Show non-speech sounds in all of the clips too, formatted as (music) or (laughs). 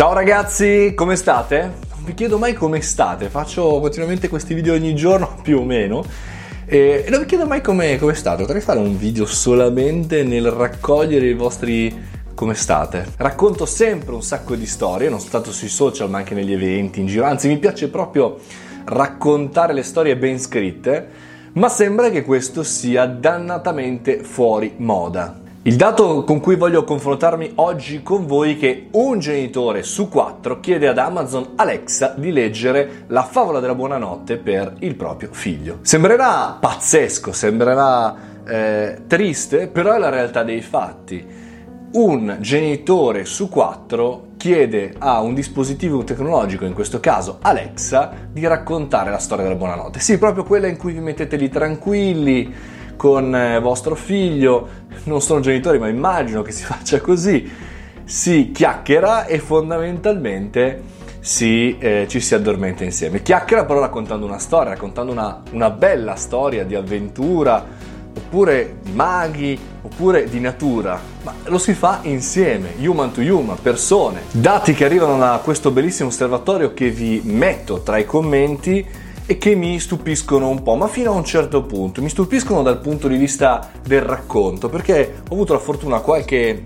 Ciao ragazzi, come state? Non vi chiedo mai come state, faccio continuamente questi video ogni giorno (laughs) più o meno e non vi chiedo mai come, come state, potrei fare un video solamente nel raccogliere i vostri come state. Racconto sempre un sacco di storie, non soltanto sui social ma anche negli eventi, in giro, anzi mi piace proprio raccontare le storie ben scritte, ma sembra che questo sia dannatamente fuori moda. Il dato con cui voglio confrontarmi oggi con voi è che un genitore su quattro chiede ad Amazon Alexa di leggere la favola della buonanotte per il proprio figlio. Sembrerà pazzesco, sembrerà eh, triste, però è la realtà dei fatti. Un genitore su quattro chiede a un dispositivo tecnologico, in questo caso Alexa, di raccontare la storia della buonanotte. Sì, proprio quella in cui vi mettete lì tranquilli con eh, vostro figlio, non sono genitori ma immagino che si faccia così, si chiacchiera e fondamentalmente si, eh, ci si addormenta insieme. Chiacchiera però raccontando una storia, raccontando una, una bella storia di avventura, oppure di maghi, oppure di natura, ma lo si fa insieme, human to human, persone. Dati che arrivano da questo bellissimo osservatorio che vi metto tra i commenti e che mi stupiscono un po', ma fino a un certo punto. Mi stupiscono dal punto di vista del racconto, perché ho avuto la fortuna qualche,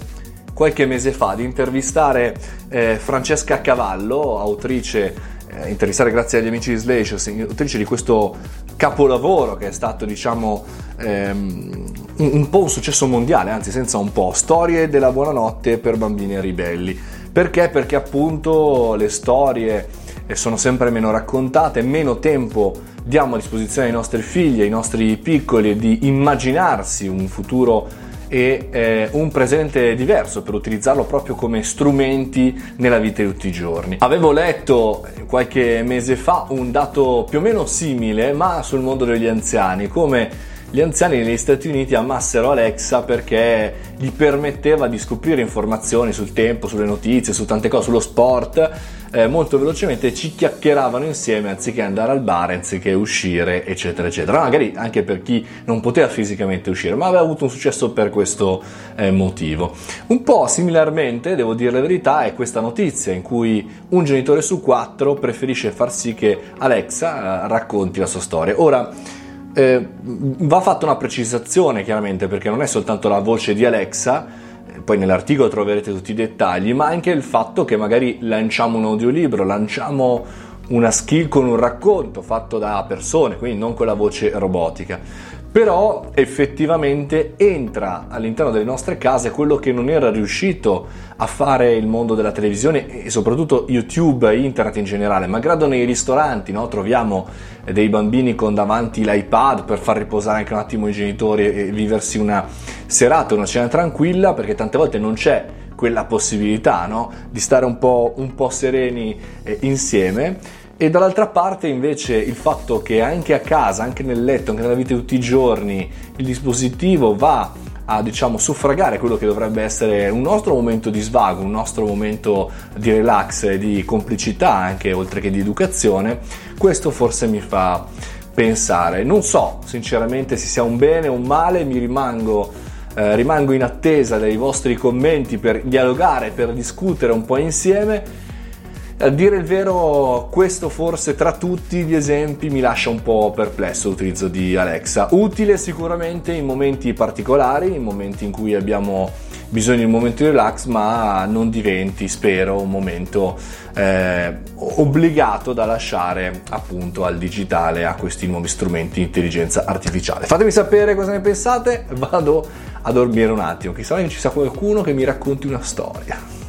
qualche mese fa di intervistare eh, Francesca Cavallo, autrice, eh, intervistare grazie agli amici di Slash, autrice di questo capolavoro che è stato, diciamo, ehm, un, un po' un successo mondiale, anzi senza un po', storie della buonanotte per bambini ribelli. Perché? Perché appunto le storie sono sempre meno raccontate, meno tempo diamo a disposizione ai nostri figli, ai nostri piccoli di immaginarsi un futuro e eh, un presente diverso per utilizzarlo proprio come strumenti nella vita di tutti i giorni. Avevo letto qualche mese fa un dato più o meno simile, ma sul mondo degli anziani, come gli anziani negli Stati Uniti amassero Alexa perché gli permetteva di scoprire informazioni sul tempo, sulle notizie, su tante cose, sullo sport eh, molto velocemente ci chiacchieravano insieme anziché andare al bar, anziché uscire, eccetera, eccetera. Magari anche per chi non poteva fisicamente uscire, ma aveva avuto un successo per questo eh, motivo. Un po' similarmente, devo dire la verità, è questa notizia in cui un genitore su quattro preferisce far sì che Alexa eh, racconti la sua storia. Ora, eh, va fatta una precisazione chiaramente perché non è soltanto la voce di Alexa, poi nell'articolo troverete tutti i dettagli, ma anche il fatto che magari lanciamo un audiolibro, lanciamo una skill con un racconto fatto da persone, quindi non con la voce robotica però effettivamente entra all'interno delle nostre case quello che non era riuscito a fare il mondo della televisione e soprattutto YouTube, internet in generale, malgrado nei ristoranti no? troviamo dei bambini con davanti l'iPad per far riposare anche un attimo i genitori e viversi una serata, una cena tranquilla, perché tante volte non c'è quella possibilità no? di stare un po', un po sereni eh, insieme e dall'altra parte invece il fatto che anche a casa, anche nel letto, anche nella vita di tutti i giorni, il dispositivo va a diciamo suffragare quello che dovrebbe essere un nostro momento di svago, un nostro momento di relax di complicità anche oltre che di educazione, questo forse mi fa pensare. Non so sinceramente se sia un bene o un male, mi rimango, eh, rimango in attesa dei vostri commenti per dialogare, per discutere un po' insieme a dire il vero, questo forse tra tutti gli esempi mi lascia un po' perplesso l'utilizzo di Alexa. Utile sicuramente in momenti particolari, in momenti in cui abbiamo bisogno di un momento di relax, ma non diventi, spero, un momento eh, obbligato da lasciare appunto al digitale, a questi nuovi strumenti di intelligenza artificiale. Fatemi sapere cosa ne pensate, vado a dormire un attimo, chissà che ci sia qualcuno che mi racconti una storia.